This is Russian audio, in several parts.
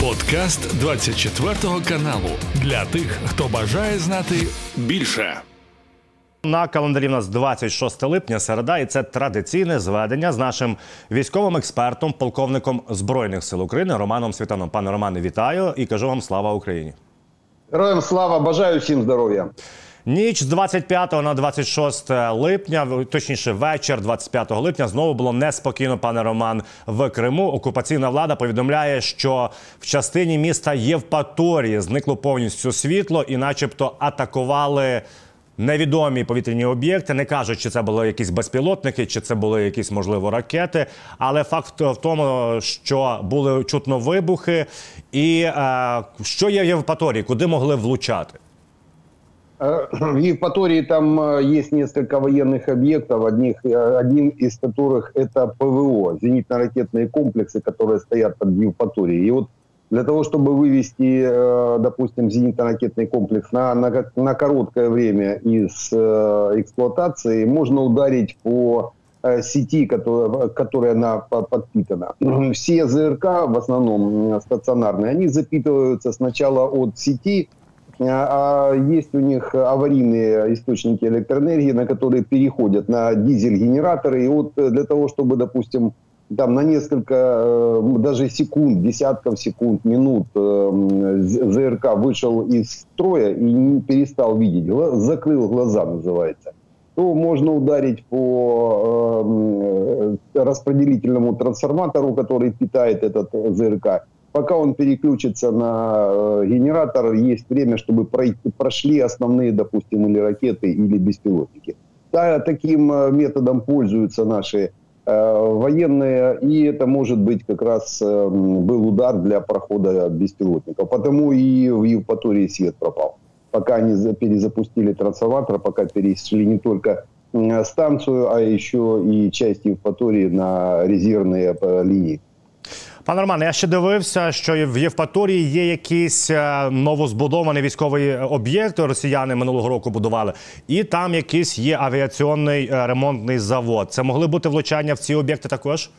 Подкаст 24 каналу для тих, хто бажає знати більше. На календарі в нас 26 липня, середа, і це традиційне зведення з нашим військовим експертом, полковником збройних сил України Романом Світаном. Пане Романе, вітаю і кажу вам слава Україні. Героям слава, бажаю всім здоров'я. Ніч з 25 на 26 липня, точніше, вечір 25 липня, знову було неспокійно, пане Роман, в Криму. Окупаційна влада повідомляє, що в частині міста Євпаторії зникло повністю світло, і, начебто, атакували. Невідомі повітряні об'єкти не кажуть, чи це були якісь безпілотники, чи це були якісь можливо ракети. Але факт в тому, що були чутно вибухи, і е, що є в Євпаторії, куди могли влучати. В Евпатории там есть несколько военных объектов, одних, один из которых это ПВО, зенитно-ракетные комплексы, которые стоят под Евпаторией. И вот для того, чтобы вывести, допустим, зенитно-ракетный комплекс на, на, на короткое время из эксплуатации, можно ударить по сети, которая, которая она подпитана. Все ЗРК, в основном стационарные, они запитываются сначала от сети, а есть у них аварийные источники электроэнергии, на которые переходят на дизель-генераторы. И вот для того, чтобы, допустим, там на несколько, даже секунд, десятков секунд, минут ЗРК вышел из строя и не перестал видеть, закрыл глаза, называется, то можно ударить по распределительному трансформатору, который питает этот ЗРК, Пока он переключится на э, генератор, есть время, чтобы пройти, прошли основные, допустим, или ракеты, или беспилотники. Да, таким э, методом пользуются наши э, военные, и это может быть как раз был удар для прохода беспилотников. Потому и в Евпатории свет пропал. Пока они перезапустили трансформатор, пока перешли не только станцию, а еще и часть Евпатории на резервные линии. Пане Романе, я ще дивився, що в Євпаторії є якийсь е, новозбудований військовий об'єкт. Росіяни минулого року будували, і там якийсь є авіаційний е, ремонтний завод. Це могли бути влучання в ці об'єкти також.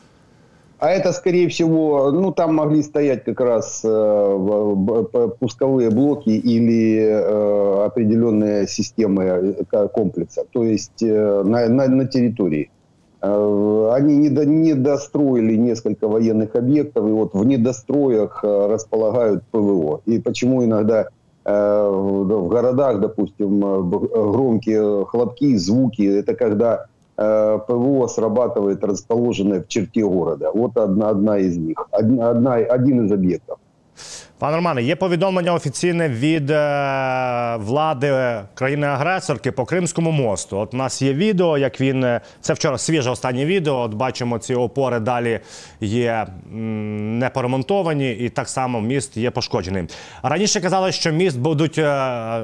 А это, скорее всего, ну там могли стоять как раз э, пусковые блоки или э, определенные системы комплекса, то есть э, на, на, на территории. Э, они не, до, не достроили несколько военных объектов, и вот в недостроях э, располагают ПВО. И почему иногда э, в городах, допустим, громкие хлопки, звуки, это когда ПВО срабатывает расположенное в черте города. Вот одна, одна из них, одна, один из объектов. Пане Романе, є повідомлення офіційне від е, влади країни-агресорки по Кримському мосту. От у нас є відео, як він це вчора свіже останнє відео. От бачимо, ці опори далі є не поремонтовані, і так само міст є пошкоджений. Раніше казали, що міст будуть. Е,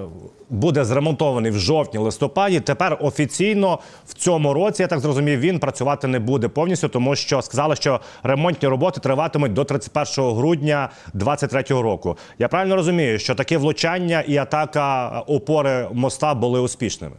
Буде зремонтований в жовтні-листопаді. Тепер офіційно в цьому році я так зрозумів, він працювати не буде повністю, тому що сказали, що ремонтні роботи триватимуть до 31 грудня 2023 року року. Я правильно розумію, що таке влучання і атака опори моста були успішними?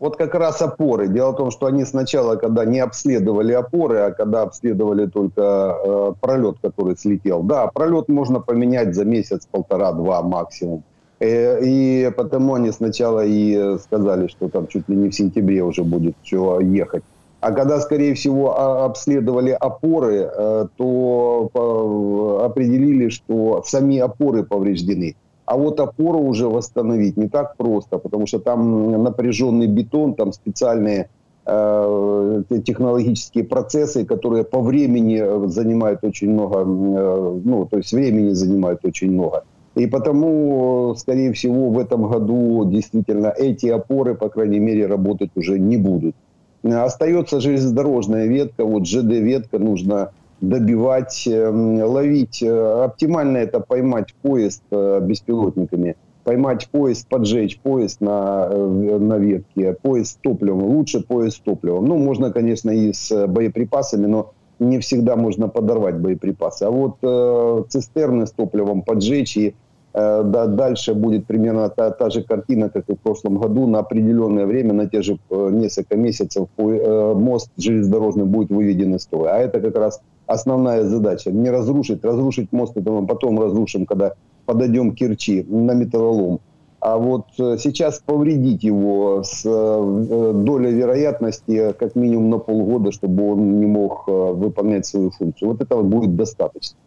Вот как раз опоры. Дело в том, что они сначала, когда не обследовали опоры, а когда обследовали только э, пролет, который слетел. Да, пролет можно поменять за месяц, полтора-два максимум. Э, и потому они сначала и сказали, что там чуть ли не в сентябре уже будет все ехать. А когда, скорее всего, обследовали опоры, э, то э, определили, что сами опоры повреждены. А вот опору уже восстановить не так просто, потому что там напряженный бетон, там специальные э, технологические процессы, которые по времени занимают очень много, ну, то есть времени занимают очень много. И потому, скорее всего, в этом году действительно эти опоры, по крайней мере, работать уже не будут. Остается железнодорожная ветка, вот ЖД-ветка нужно добивать, эм, ловить. Э, оптимально это поймать поезд э, беспилотниками. Поймать поезд, поджечь поезд на, э, на ветке, поезд с топливом. Лучше поезд с топливом. Ну, можно, конечно, и с боеприпасами, но не всегда можно подорвать боеприпасы. А вот э, цистерны с топливом поджечь и дальше будет примерно та, та же картина, как и в прошлом году. На определенное время, на те же э, несколько месяцев, э, мост железнодорожный будет выведен из строя. А это как раз основная задача. Не разрушить, разрушить мост, это мы потом разрушим, когда подойдем к Керчи на металлолом. А вот э, сейчас повредить его с э, долей вероятности как минимум на полгода, чтобы он не мог выполнять свою функцию. Вот этого будет достаточно.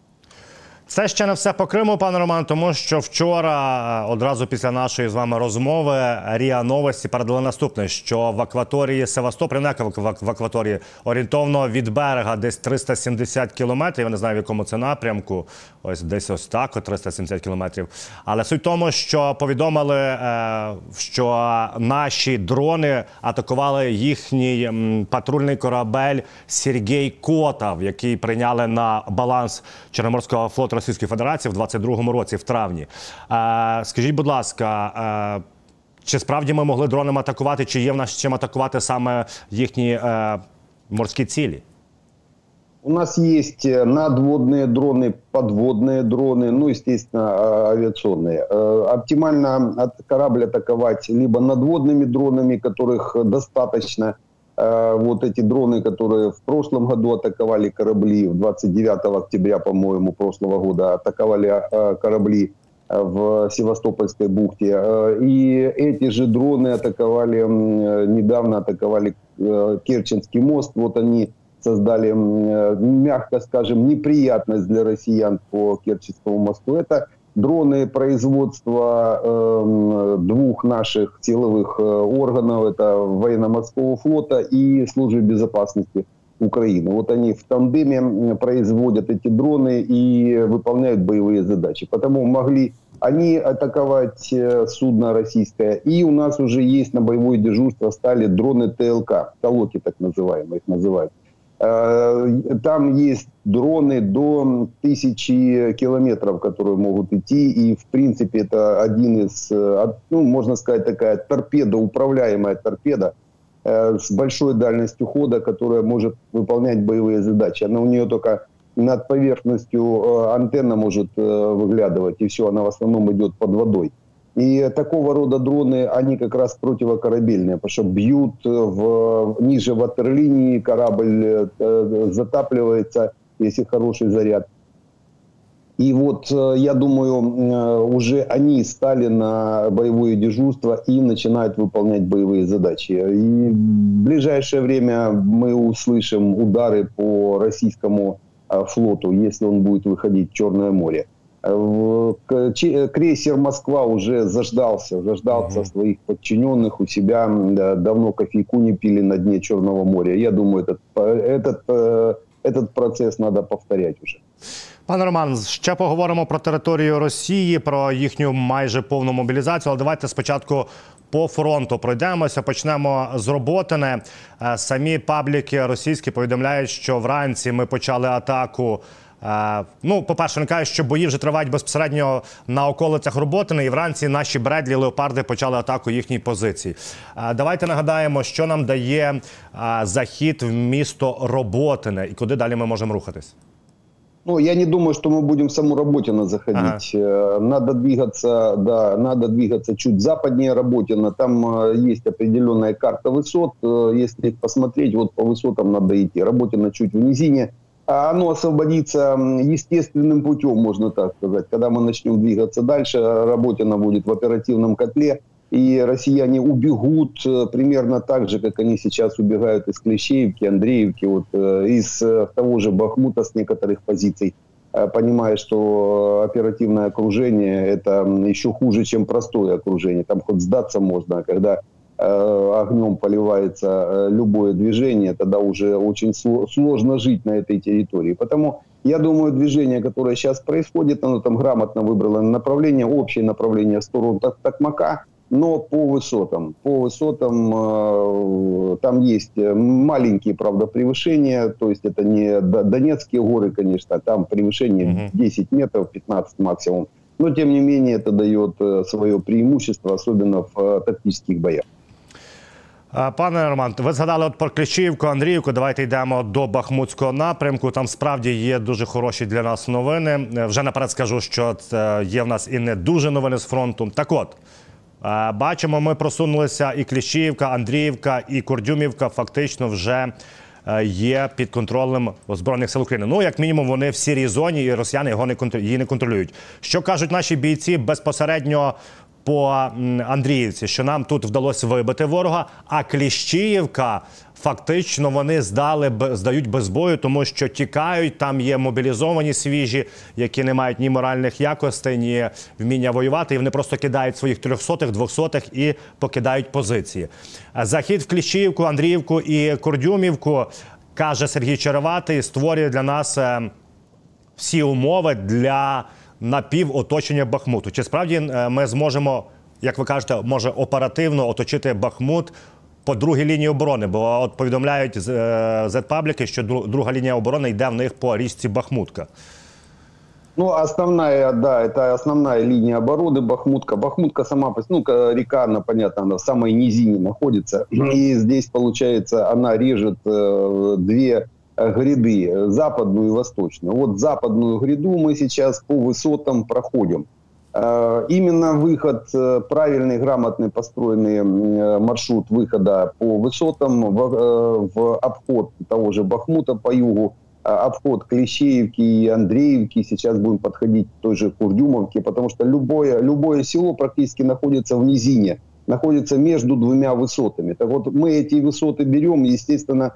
Це ще не все по Криму, пане Роман, тому що вчора, е, одразу після нашої з вами розмови, Ріа Новості передали наступне: що в акваторії Севастополя, не в акваторії, орієнтовно від берега десь 370 кілометрів. Я не знаю, в якому це напрямку. Ось десь ось так, 370 кілометрів. Але суть в тому, що повідомили, е, що наші дрони атакували їхній патрульний корабель Сергій Котав, який прийняли на баланс Чорноморського флоту. Російської Федерації в 22-му році, в травні. Е, скажіть, будь ласка, е, чи справді ми могли дронами атакувати, чи є в нас чим атакувати саме їхні е, морські цілі? У нас есть надводные дроны, подводные дроны, ну, естественно, авиационные. Оптимально корабль атаковать либо надводными дронами, которых достаточно, Э, вот эти дроны, которые в прошлом году атаковали корабли, 29 октября, по-моему, прошлого года атаковали э, корабли э, в Севастопольской бухте. И эти же дроны атаковали, недавно атаковали Керченский мост. Вот они создали, мягко скажем, неприятность для россиян по Керченскому мосту. Это дроны производства э, двух наших силовых э, органов, это военно-морского флота и службы безопасности Украины. Вот они в тандеме производят эти дроны и выполняют боевые задачи. Потому могли они атаковать э, судно российское. И у нас уже есть на боевое дежурство стали дроны ТЛК, толоки так называемые, их называют. Э, там есть дроны до тысячи километров, которые могут идти. И, в принципе, это один из, э, ну, можно сказать, такая торпеда, управляемая торпеда э, с большой дальностью хода, которая может выполнять боевые задачи. Она у нее только над поверхностью антенна может выглядывать, и все, она в основном идет под водой. И такого рода дроны, они как раз противокорабельные, потому что бьют в, ниже ватерлинии, корабль э, затапливается, если хороший заряд. И вот, э, я думаю, э, уже они стали на боевое дежурство и начинают выполнять боевые задачи. И в ближайшее время мы услышим удары по российскому флоту, если он будет выходить в Черное море. Крейсер «Москва» уже заждался, заждался угу. своих подчиненных у себя. Давно кофейку не пили на дне Черного моря. Я думаю, этот, этот, э, этот процесс надо повторять уже. Пане Роман, ще поговоримо про територію Росії, про їхню майже повну мобілізацію. Але давайте спочатку по фронту пройдемося. Почнемо з роботини. Е, самі пабліки російські повідомляють, що вранці ми почали атаку. Е, ну, по-перше, не кажуть, що бої вже тривають безпосередньо на околицях Роботини, і вранці наші Бредлі леопарди почали атаку їхній позиції. Е, давайте нагадаємо, що нам дає е, захід в місто Роботине і куди далі ми можемо рухатись. Ну, я не думаю, что мы будем в саму Работино заходить. Ага. Надо двигаться, да, надо двигаться чуть западнее Работино. Там есть определенная карта высот. Если их посмотреть, вот по высотам надо идти. Работино чуть в низине а Оно освободится естественным путем, можно так сказать. Когда мы начнем двигаться дальше, Работина будет в оперативном котле, и россияне убегут э, примерно так же, как они сейчас убегают из Клещеевки, Андреевки, вот, э, из э, того же Бахмута с некоторых позиций, понимая, что оперативное окружение – это еще хуже, чем простое окружение. Там хоть сдаться можно, а когда огнем поливается э, любое движение, тогда уже очень сложно жить на этой территории. Потому я думаю, движение, которое сейчас происходит, оно там грамотно выбрало направление, общее направление в сторону Токмака, но по высотам. По высотам э, там есть маленькие, правда, превышения, то есть это не Донецкие горы, конечно, там превышение 10 метров, 15 максимум. Но, тем не менее, это дает свое преимущество, особенно в тактических боях. Пане Роман, ви згадали от про Кліщівку, Андріївку. Давайте йдемо до Бахмутського напрямку. Там справді є дуже хороші для нас новини. Вже наперед скажу, що є в нас і не дуже новини з фронту. Так от. Бачимо, ми просунулися і Кліщівка, Андріївка, і Курдюмівка фактично вже е, є під контролем збройних сил України. Ну як мінімум, вони в сірій зоні, і росіяни його не контролюють. Що кажуть наші бійці безпосередньо? По Андріївці, що нам тут вдалося вибити ворога, а Кліщіївка фактично вони здали здають без бою, тому що тікають. Там є мобілізовані свіжі, які не мають ні моральних якостей, ні вміння воювати. І вони просто кидають своїх трьохсотих, двохсотих і покидають позиції. Захід в Кліщіївку, Андріївку і Кордюмівку каже Сергій Череватий, створює для нас. е, всі умови для напівоточення Бахмуту. Чи справді е, ми зможемо, як ви кажете, може оперативно оточити Бахмут по другій лінії оборони? Бо от повідомляють з е, Z-пабліки, що дру- друга лінія оборони йде в них по річці Бахмутка. Ну, основная, да, это основная линия обороны Бахмутка. Бахмутка сама, по с- ну, ка- река, она, понятно, она в самой низине находится. И здесь, получается, она режет э, две э, гряды, э, западную и восточную. Вот западную гряду мы сейчас по высотам проходим. Э, Именно выход, э, правильный, грамотный построенный маршрут выхода по высотам в, в обход того же Бахмута по югу, обход Клещеевки и Андреевки, сейчас будем подходить к той же Курдюмовке, потому что любое, любое село практически находится в низине, находится между двумя высотами. Так вот, мы эти высоты берем, естественно,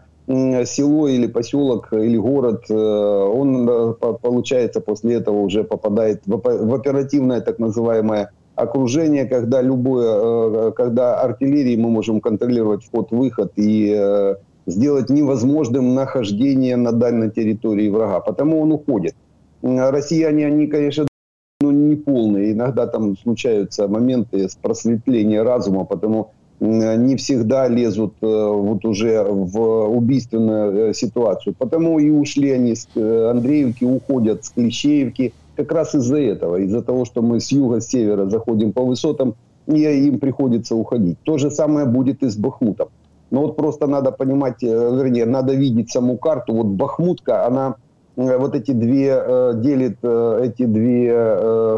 село или поселок или город, э, он, э, по- получается, после этого уже попадает в опе- в оперативное так называемое окружение, когда любое, э, когда артиллерии мы можем контролировать вход-выход и сделать невозможным нахождение на дальней территории врага. Потому он уходит. М, Россияне, они, конечно, ну, не полные. Иногда там случаются моменты с просветления разума, потому не всегда лезут э, вот уже в убийственную э, ситуацию. Потому и ушли они с э, Андреевки, уходят с Клещеевки как раз из-за этого, из-за того, что мы с юга, с севера заходим по высотам, и им приходится уходить. То же самое будет и с Бахмутом. Но вот просто надо понимать, вернее, надо видеть саму карту. Вот Бахмутка, она вот эти две делит эти две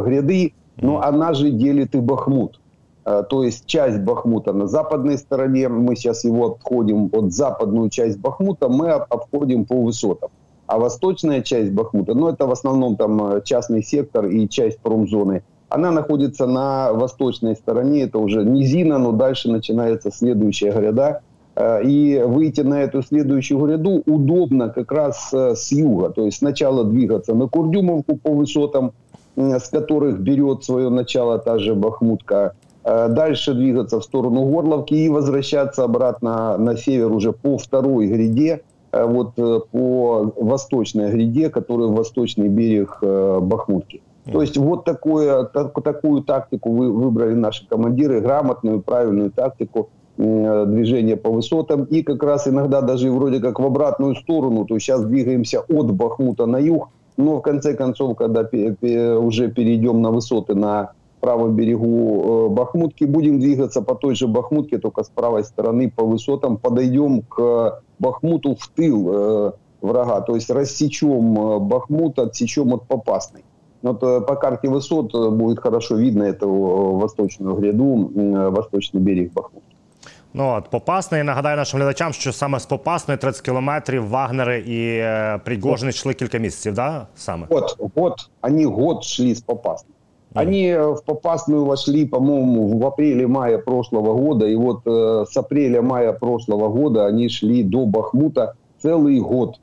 гряды, но она же делит и Бахмут. Э, То есть часть Бахмута на западной стороне, мы сейчас его обходим, вот западную часть Бахмута мы об- обходим по высотам. А восточная часть Бахмута, ну это в основном там э, частный сектор и часть промзоны, она находится на восточной стороне, это уже низина, но дальше начинается следующая гряда. Э, И выйти на эту следующую гряду удобно как раз с юга. То есть сначала двигаться на Курдюмовку по высотам, с которых берет свое начало та же Бахмутка. Э, Дальше двигаться в сторону Горловки и возвращаться обратно на север уже по второй гряде, э, вот э, по восточной гряде, которая восточный берег э, Бахмутки. То есть вот такое, так- такую тактику вы, выбрали наши командиры, грамотную, правильную тактику м, движения по высотам. И как раз иногда даже вроде как в обратную сторону, то есть сейчас двигаемся от Бахмута на юг, но в конце концов, когда пе- пе- уже перейдем на высоты на правом берегу э, Бахмутки, будем двигаться по той же Бахмутке, только с правой стороны по высотам, подойдем к Бахмуту в тыл э, врага, то есть рассечем э, Бахмут, отсечем от Попасной. Вот э, по карте высот э, будет хорошо видно эту э, восточную гряду, э, восточный берег Бахмута. Ну от Попасної, нагадаю нашим глядачам, що саме з Попасної 30 кілометрів Вагнери і е, Пригожин йшли кілька місяців, да? Саме? Вот, вот, они год шли с Попасной. Они э, в Попасную вошли, по-моему, в апреле-мае прошлого года, и вот э, с апреля-мая прошлого года они шли до Бахмута целый год.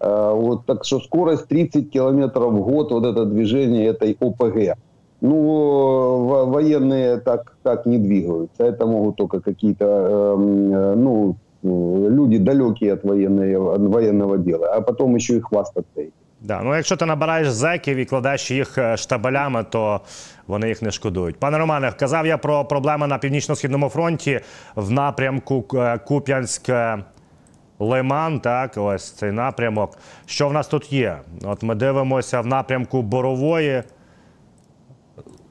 Э, вот, так что скорость 30 километров в год, вот это движение этой ОПГ. Ну, во- военные так, так не двигаются. Это могут только какие-то, эм, э, ну, э, люди далекие от, военной, от военного дела, а потом еще и хвастаться этим. Да. Ну, якщо ти набираєш зеків і кладеш їх е, штабелями, то вони їх не шкодують. Пане Романе, казав я про проблеми на північно-східному фронті в напрямку е, Куп'янськ. Лиман, так, ось цей напрямок. Що в нас тут є? От ми дивимося в напрямку Борової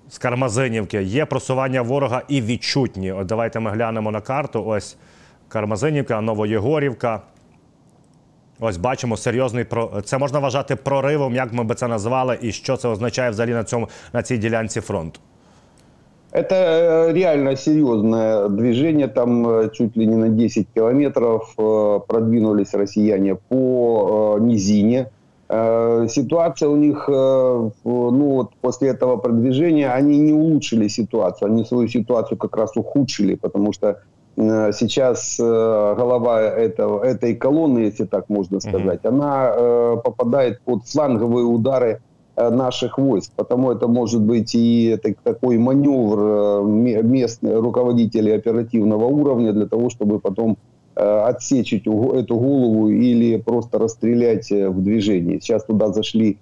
з Кармазинівки. Є просування ворога і відчутні. От давайте ми глянемо на карту. Ось Кармазинівка, Новоєгорівка. Ось бачимо серйозний про це можна вважати проривом, як ми би це назвали, і що це означає взагалі на цьому на цій ділянці фронту. Это э, реально серьезное движение, там э, чуть ли не на 10 километров э, продвинулись россияне по низине. Ситуация у них, ну вот после этого продвижения, они не улучшили ситуацию, они свою ситуацию как раз ухудшили, потому что сейчас голова этого, этой колонны, если так можно сказать, mm-hmm. она попадает под фланговые удары Э, наших войск. Потому это может быть и такой маневр э, местных руководителей оперативного уровня для того, чтобы потом э, отсечь эту голову или просто расстрелять в движении. Сейчас туда зашли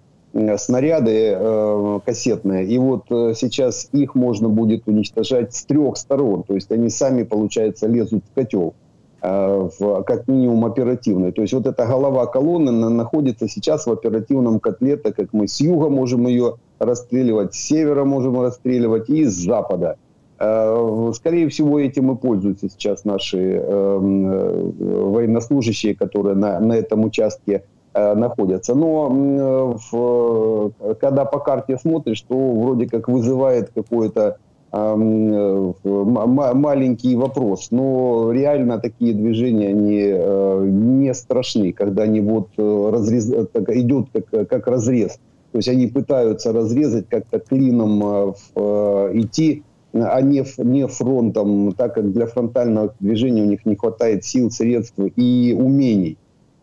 снаряды кассетные, и вот сейчас их можно будет уничтожать с трех сторон. То есть они сами, получается, лезут в котел. Э, в, как минимум оперативной. То есть вот эта голова колонны находится сейчас в оперативном котле, так как мы с юга можем ее расстреливать, с севера можем расстреливать и с запада. Э, скорее всего, этим и пользуются сейчас наши эм, э, военнослужащие, которые на, на этом участке находятся. Но в, когда по карте смотришь, то вроде как вызывает какое-то Э, маленький вопрос, но реально такие движения э, не страшны, когда они вот э, разрез, идет как, как разрез. То есть они пытаются разрезать как-то клином идти, а не, не фронтом, так как для фронтального движения у них не хватает сил, средств и умений.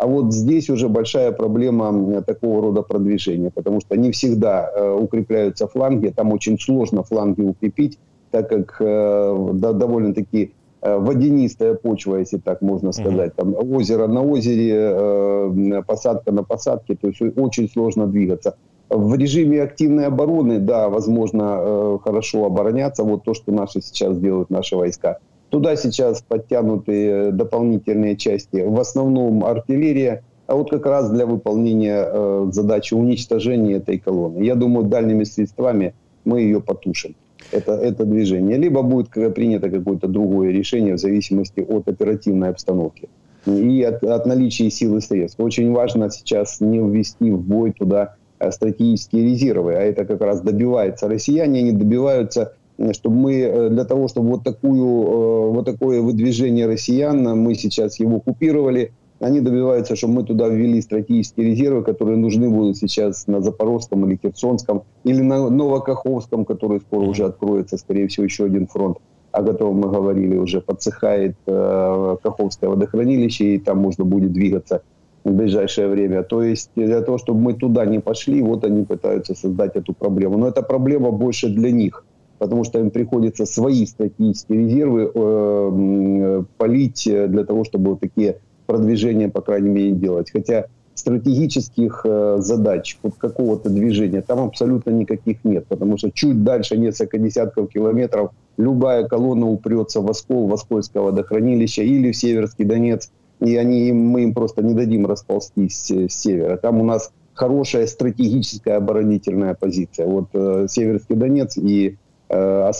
А вот здесь уже большая проблема такого рода продвижения, потому что не всегда э, укрепляются фланги, там очень сложно фланги укрепить, так как э, да, довольно-таки э, водянистая почва, если так можно сказать, там озеро на озере, посадка на посадке, то есть очень сложно двигаться. В режиме активной обороны, да, возможно, хорошо обороняться, вот то, что наши сейчас делают, наши войска – Туда сейчас подтянуты дополнительные части, в основном артиллерия, а вот как раз для выполнения э, задачи уничтожения этой колонны. Я думаю, дальними средствами мы ее потушим. Это, это движение. Либо будет принято какое-то другое решение в зависимости от оперативной обстановки и от, от наличия сил и средств. Очень важно сейчас не ввести в бой туда э, стратегические резервы, а это как раз добивается. Россияне не добиваются чтобы мы э, для того, чтобы вот такую э, вот такое выдвижение россиян, мы сейчас его купировали, они добиваются, чтобы мы туда ввели стратегические резервы, которые нужны будут сейчас на Запорожском или Херсонском, или на Новокаховском, который скоро уже откроется, скорее всего, еще один фронт, о котором мы говорили уже, подсыхает э, Каховское водохранилище, и там можно будет двигаться в ближайшее время. То есть для того, чтобы мы туда не пошли, вот они пытаются создать эту проблему. Но эта проблема больше для них – потому что им приходится свои стратегические резервы э, полить для того, чтобы вот такие продвижения, по крайней мере, делать. Хотя стратегических э, задач, вот какого-то движения, там абсолютно никаких нет, потому что чуть дальше, несколько десятков километров, любая колонна упрется в Оскол, в Оскольское водохранилище или в Северский Донец, и они, мы им просто не дадим расползтись с севера. Там у нас хорошая стратегическая оборонительная позиция. Вот э, Северский Донец и Е.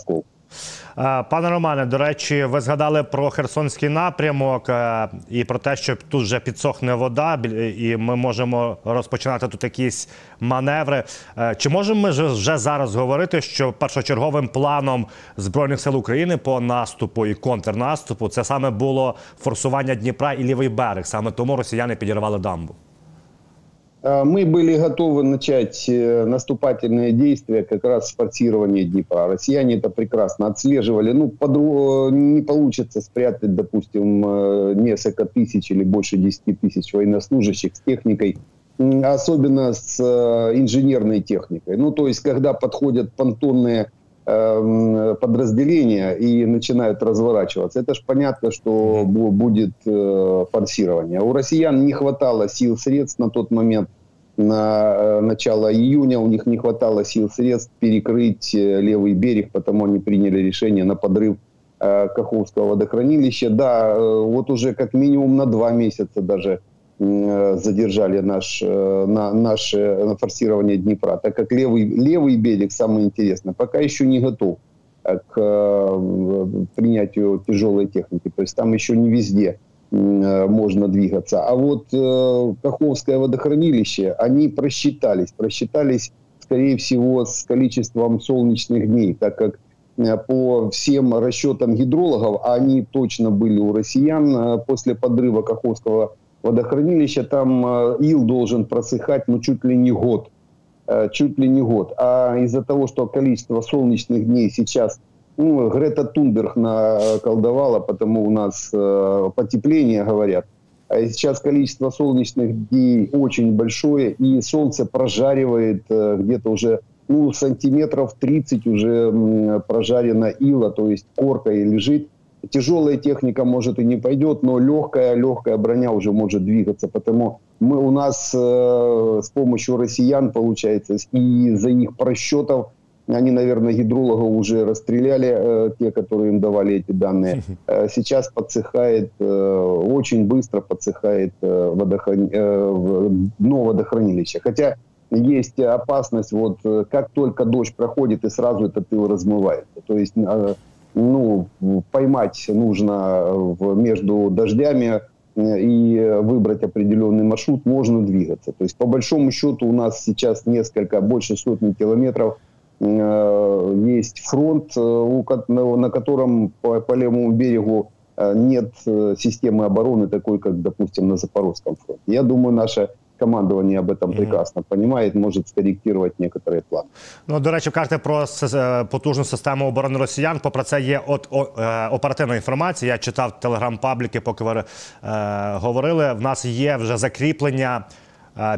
Е, пане Романе, до речі, ви згадали про Херсонський напрямок е, і про те, що тут вже підсохне вода, і ми можемо розпочинати тут якісь маневри. Чи можемо ми вже зараз говорити, що першочерговим планом збройних сил України по наступу і контрнаступу це саме було форсування Дніпра і лівий берег? Саме тому росіяни підірвали дамбу. А, мы были готовы начать э, наступательные действия как раз с форсирования Днепра. Россияне это прекрасно отслеживали. Ну, под, не получится спрятать, допустим, э, несколько тысяч или больше 10 тысяч военнослужащих с техникой, особенно с э, инженерной техникой. Ну, то есть, когда подходят понтонные подразделения и начинают разворачиваться. Это же понятно, что будет форсирование. У россиян не хватало сил, средств на тот момент на э, начало июня у них не хватало сил средств перекрыть э, левый берег, потому они приняли решение на подрыв э, Каховского водохранилища. Да, вот уже как минимум на два месяца даже задержали наш, на, наше форсирование Днепра, так как левый, левый берег, самое интересное, пока еще не готов к принятию тяжелой техники. То есть там еще не везде Э, можно двигаться. А вот э, Каховское водохранилище, они просчитались. Просчитались, скорее всего, с количеством солнечных дней, так как э, по всем расчетам гидрологов, а они точно были у россиян э, после подрыва Каховского водохранилища, там ил должен просыхать ну, чуть ли не год. Чуть ли не год. А из-за того, что количество солнечных дней сейчас ну, Грета Тунберг наколдовала, потому у нас э, потепление, говорят. А сейчас количество солнечных дней очень большое, и солнце прожаривает э, где-то уже ну, сантиметров 30 уже прожарена ила, то есть корка и лежит. Тяжелая техника может и не пойдет, но легкая, легкая броня уже может двигаться. Потому мы у нас э, с помощью россиян, получается, и из-за их просчетов они, наверное, гидрологов уже расстреляли, э, те, которые им давали эти данные. Э, сейчас подсыхает, э, очень быстро подсыхает э, водохран... э, дно водохранилища. Хотя есть опасность, вот э, как только дождь проходит, и сразу этот ил размывается. То есть, э, ну, поймать нужно в, между дождями э, и выбрать определенный маршрут, можно двигаться. То есть, по большому счету, у нас сейчас несколько, больше сотни километров Э, есть фронт, э, на котором по, по левому берегу э, нет системы обороны такой, как, допустим, на Запорожском фронте. Я думаю, наше командування об этом прекрасно понимает, может скорректировать некоторые плани. Ну, до речі, кажете про потужну систему оборони росіян. Попри це є от о, е, оперативна інформація. Я читав телеграм-пабліки, поки ви е, говорили. В нас є вже закріплення Е,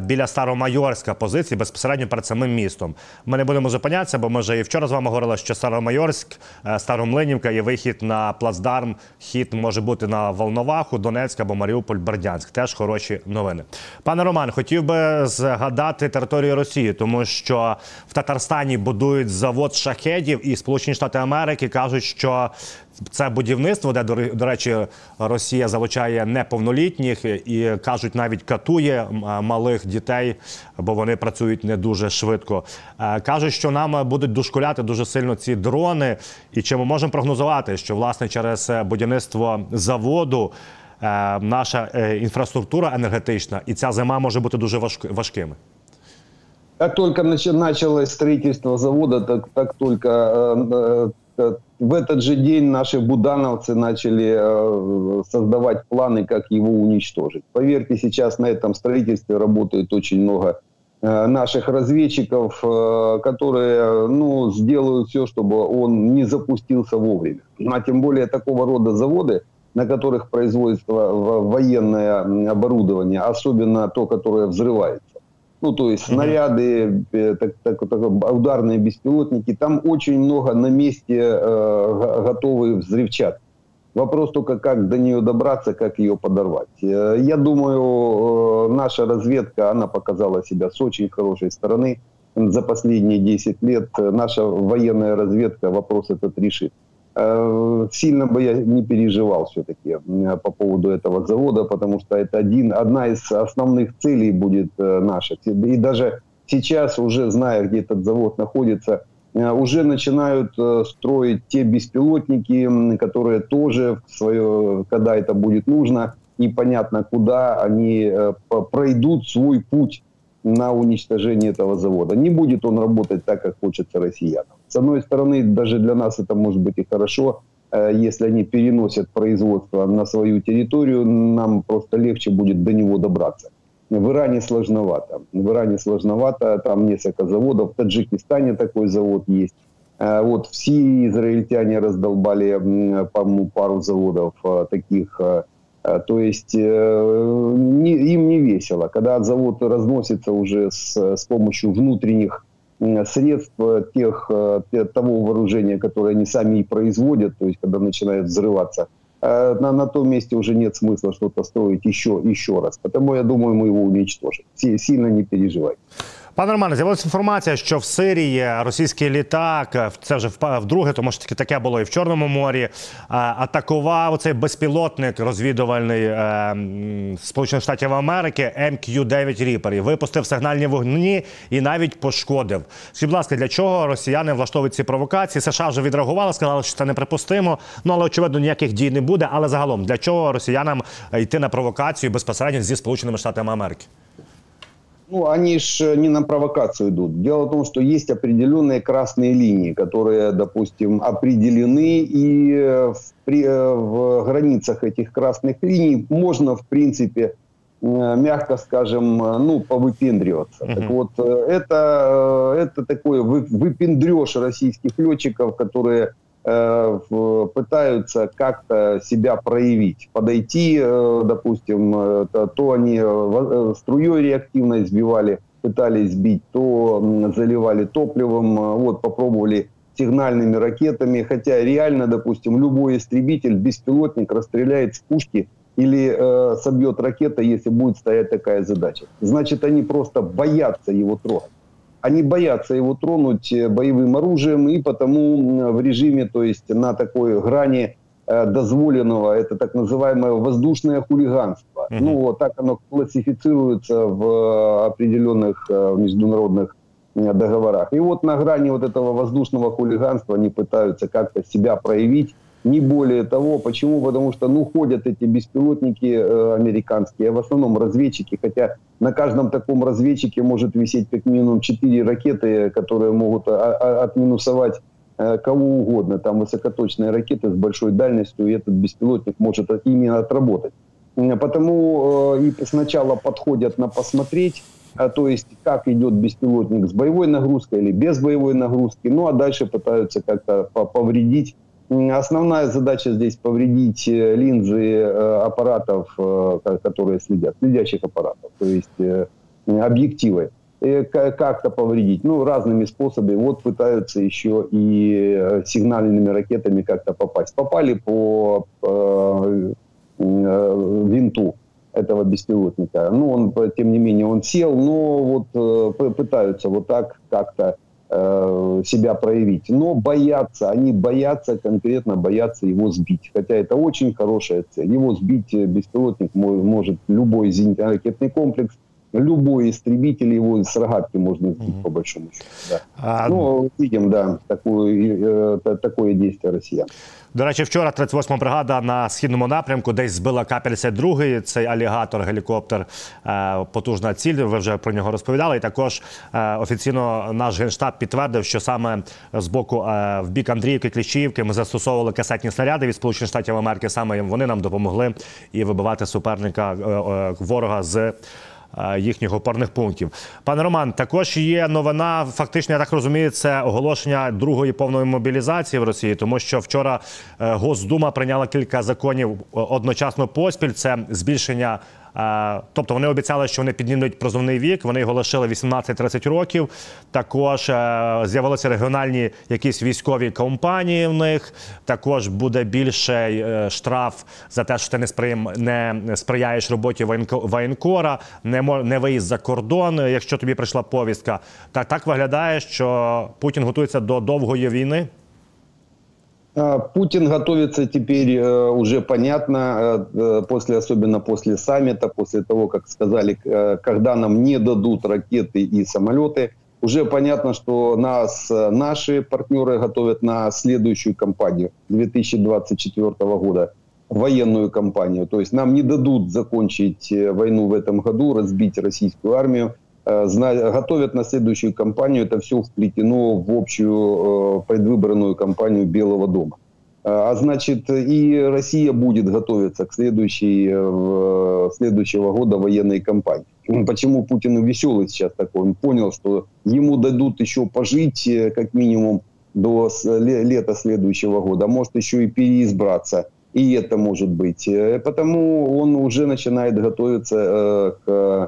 біля Старомайорська позиції безпосередньо перед самим містом. Ми не будемо зупинятися, бо ми вже і вчора з вами говорили, що Старомайорськ, е, Старомлинівка є вихід на плацдарм. Хід може бути на Волноваху, Донецьк або Маріуполь, Бердянськ. Теж хороші новини. Пане Роман, хотів би згадати територію Росії, тому що в Татарстані будують завод шахедів, і Сполучені Штати Америки кажуть, що це будівництво, де до речі, Росія залучає неповнолітніх і кажуть, навіть катує малих дітей, бо вони працюють не дуже швидко. Е, кажуть, що нам будуть дошкуляти дуже сильно ці дрони, і чи ми можемо прогнозувати, що власне через будівництво заводу. Е, наша е, інфраструктура енергетична і ця зима може бути дуже важкими. Как только началось строительство завода, так, так только в этот же день наши будановцы начали э, создавать планы, как его уничтожить. Поверьте, сейчас на этом строительстве работает очень много э, наших разведчиков, э, которые ну, сделают все, чтобы он не запустился вовремя. А тем более такого рода заводы, на которых производится военное оборудование, особенно то, которое взрывается, ну, то есть снаряды, э, так, так, так, ударные беспилотники, там очень много на месте э, готовы взрывчатки. Вопрос только, как до нее добраться, как ее подорвать. Э, я думаю, э, наша разведка, она показала себя с очень хорошей стороны. За последние 10 лет наша военная разведка вопрос этот решит. Э, сильно бы я не переживал все-таки по поводу этого завода, потому что это один, одна из основных целей будет э, наша. И даже сейчас, уже зная, где этот завод находится, э, уже начинают строить те беспилотники, которые тоже, в свое, когда это будет нужно, непонятно куда, они пройдут свой путь на уничтожение этого завода. Не будет он работать так, как хочется россиянам. С одной стороны, даже для нас это может быть и хорошо, э, если они переносят производство на свою территорию, нам просто легче будет до него добраться. В Иране сложновато. В Иране сложновато, там несколько заводов. В Таджикистане такой завод есть. Э, вот все израильтяне раздолбали, по-моему, пару заводов э, таких то есть не, им не весело. Когда завод разносится уже с, с помощью внутренних средств тех, э, того вооружения, которое они сами и производят, то есть когда начинает взрываться, на, на том месте уже нет смысла что-то строить еще, еще раз. Потому я думаю, мы его уничтожим. Сильно не переживайте. Пане Романе, з'явилася інформація, що в Сирії російський літак, це вже вдруге, тому що таке було і в Чорному морі. Е, атакував цей безпілотник розвідувальний е, Сполучених Штатів Америки МК-9 Ріпер і випустив сигнальні вогні і навіть пошкодив. Скажіть, будь ласка, для чого росіяни влаштовують ці провокації? США вже відреагували, сказали, що це неприпустимо. Ну але очевидно ніяких дій не буде. Але загалом для чого росіянам йти на провокацію безпосередньо зі Сполученими Штатами Америки? Ну, они же не на провокацию идут. Дело в том, что есть определенные красные линии, которые, допустим, определены, и в, при, в границах этих красных линий можно, в принципе, мягко скажем, ну, повыпендриваться. Uh-huh. Так вот, это, это такой выпендреж российских летчиков, которые Э, пытаются как-то себя проявить, подойти, э, допустим, э, то они струей реактивно избивали, пытались сбить, то заливали топливом, вот попробовали сигнальными ракетами, хотя реально, допустим, любой истребитель, беспилотник расстреляет с пушки или э, собьет ракета, если будет стоять такая задача. Значит, они просто боятся его трогать они боятся его тронуть э, боевым оружием, и потому в режиме, то есть на такой грани э, дозволенного, это так называемое воздушное хулиганство. Uh-huh. Ну, вот так оно классифицируется в э, определенных международных договорах. И вот на грани вот этого воздушного хулиганства они пытаются как-то себя проявить не более того. Почему? Потому что, ну, ходят эти беспилотники э, американские, а в основном разведчики, хотя на каждом таком разведчике может висеть как минимум 4 ракеты, которые могут а, а, отминусовать э, кого угодно. Там высокоточные ракеты с большой дальностью, и этот беспилотник может именно отработать. Потому э, и сначала подходят на посмотреть, а, то есть как идет беспилотник с боевой нагрузкой или без боевой нагрузки, ну а дальше пытаются как-то повредить Основная задача здесь повредить э, линзы э, аппаратов, э, которые следят, следящих аппаратов, то есть объективы. Как-то повредить, ну, разными способами. Вот пытаются еще и сигнальными ракетами как-то попасть. Попали по винту этого беспилотника. Ну, он, тем не менее, он сел, но вот пытаются вот так как-то Э, себя проявить. Но боятся, они боятся, конкретно боятся его сбить. Хотя это очень хорошая цель. Его сбить э, беспилотник может любой зенитно-ракетный комплекс, любой истребитель его с рогатки можно сбить, mm-hmm. по большому счету. Да. А... Ну, видим, да, такое, э, такое действие россиян. До речі, вчора 38-ма бригада на східному напрямку десь збила К-52, цей алігатор, гелікоптер, е, потужна ціль. Ви вже про нього розповідали. І також е, офіційно наш генштаб підтвердив, що саме з боку е, в бік Андріївки, Кліщіївки ми застосовували касетні снаряди від Сполучених Штатів Америки. Саме вони нам допомогли і вибивати суперника ворога з. Е, їхніх опорних пунктів. Пане Роман, також є новина. Фактично, я так розумію, це оголошення другої повної мобілізації в Росії, тому що вчора е, Госдума прийняла кілька законів одночасно поспіль. Це збільшення Тобто вони обіцяли, що вони піднімуть прозовний вік. Вони його лишили 18-30 років. Також е, з'явилися регіональні якісь військові компанії. В них також буде більше е, штраф за те, що ти не сприєм не сприяєш роботі воєнкора, не не виїзд за кордон, якщо тобі прийшла повістка. Так так виглядає, що Путін готується до довгої війни. А, Путин готовится теперь э, уже понятно, э, э, после, особенно после саммита, после того, как сказали, когда нам не дадут ракеты и самолеты, уже понятно, что нас, наши партнеры готовят на следующую кампанию 2024 года, военную кампанию. То есть нам не дадут закончить войну в этом году, разбить российскую армию, готовят на следующую кампанию. Это все вплетено в общую э, предвыборную кампанию Белого дома. Э, а значит, и Россия будет готовиться к следующей, следующего года военной кампании. Почему Путин веселый сейчас такой? Он понял, что ему дадут еще пожить как минимум до лета следующего года, а может еще и переизбраться. И это может быть. Потому он уже начинает готовиться к Э,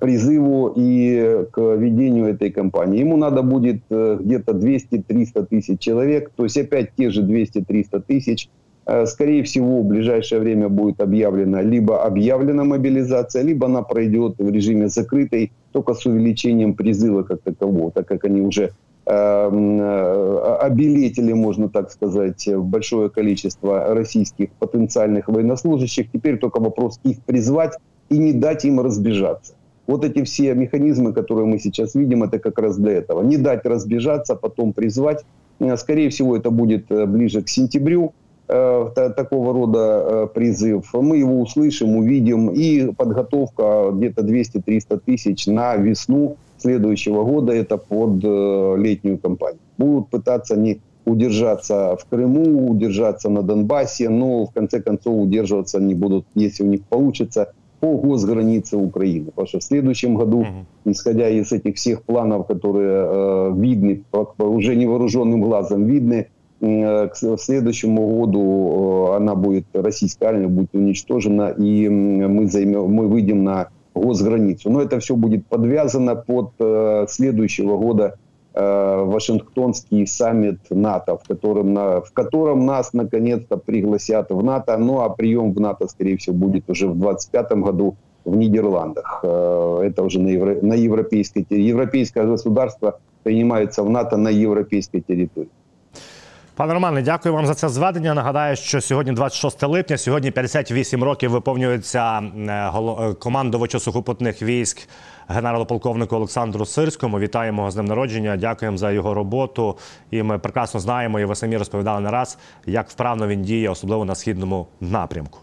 призыву и к ведению этой кампании. Ему надо будет э, где-то 200-300 тысяч человек, то есть опять те же 200-300 тысяч. Э, скорее всего, в ближайшее время будет объявлена либо объявлена мобилизация, либо она пройдет в режиме закрытой, только с увеличением призыва как такового, так как они уже обелетили, можно так сказать, большое количество российских потенциальных военнослужащих. Теперь только вопрос их призвать и не дать им разбежаться. Вот эти все механизмы, которые мы сейчас видим, это как раз для этого. Не дать разбежаться, потом призвать. Э, скорее всего, это будет э, ближе к сентябрю. э, та- такого рода призыв. Мы его услышим, увидим. И подготовка где-то 200-300 тысяч на весну следующего года, это под летнюю кампанию. Будут пытаться они удержаться в Крыму, удержаться на Донбассе, но в конце концов удерживаться они будут, если у них получится, по госгранице Украины. Потому что в следующем году, исходя из этих всех планов, которые э, видны, уже невооруженным глазом видны, э, к следующему году э, она будет, российская армия будет уничтожена, и мы, займем, мы выйдем на госграницу. Но это все будет подвязано под э, следующего года э, Вашингтонский саммит НАТО, в котором, на, в котором нас наконец-то пригласят в НАТО. Ну а прием в НАТО, скорее всего, будет уже в 2025 году в Нидерландах. Э, Это уже на, евро, на европейской территории. Европейское государство принимается в НАТО на европейской территории. Пане Романе, дякую вам за це зведення. Нагадаю, що сьогодні 26 липня, сьогодні 58 років виповнюється е, голо- е, командувачу сухопутних військ генерал-полковнику Олександру Сирському. Вітаємо з днем народження. Дякуємо за його роботу. І ми прекрасно знаємо, і ви самі розповідали не раз, як вправно він діє, особливо на східному напрямку.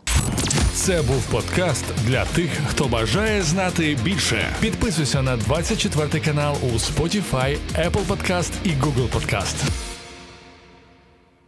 Це був подкаст для тих, хто бажає знати більше. Підписуйся на 24 канал у Spotify, Apple Podcast і Google Podcast.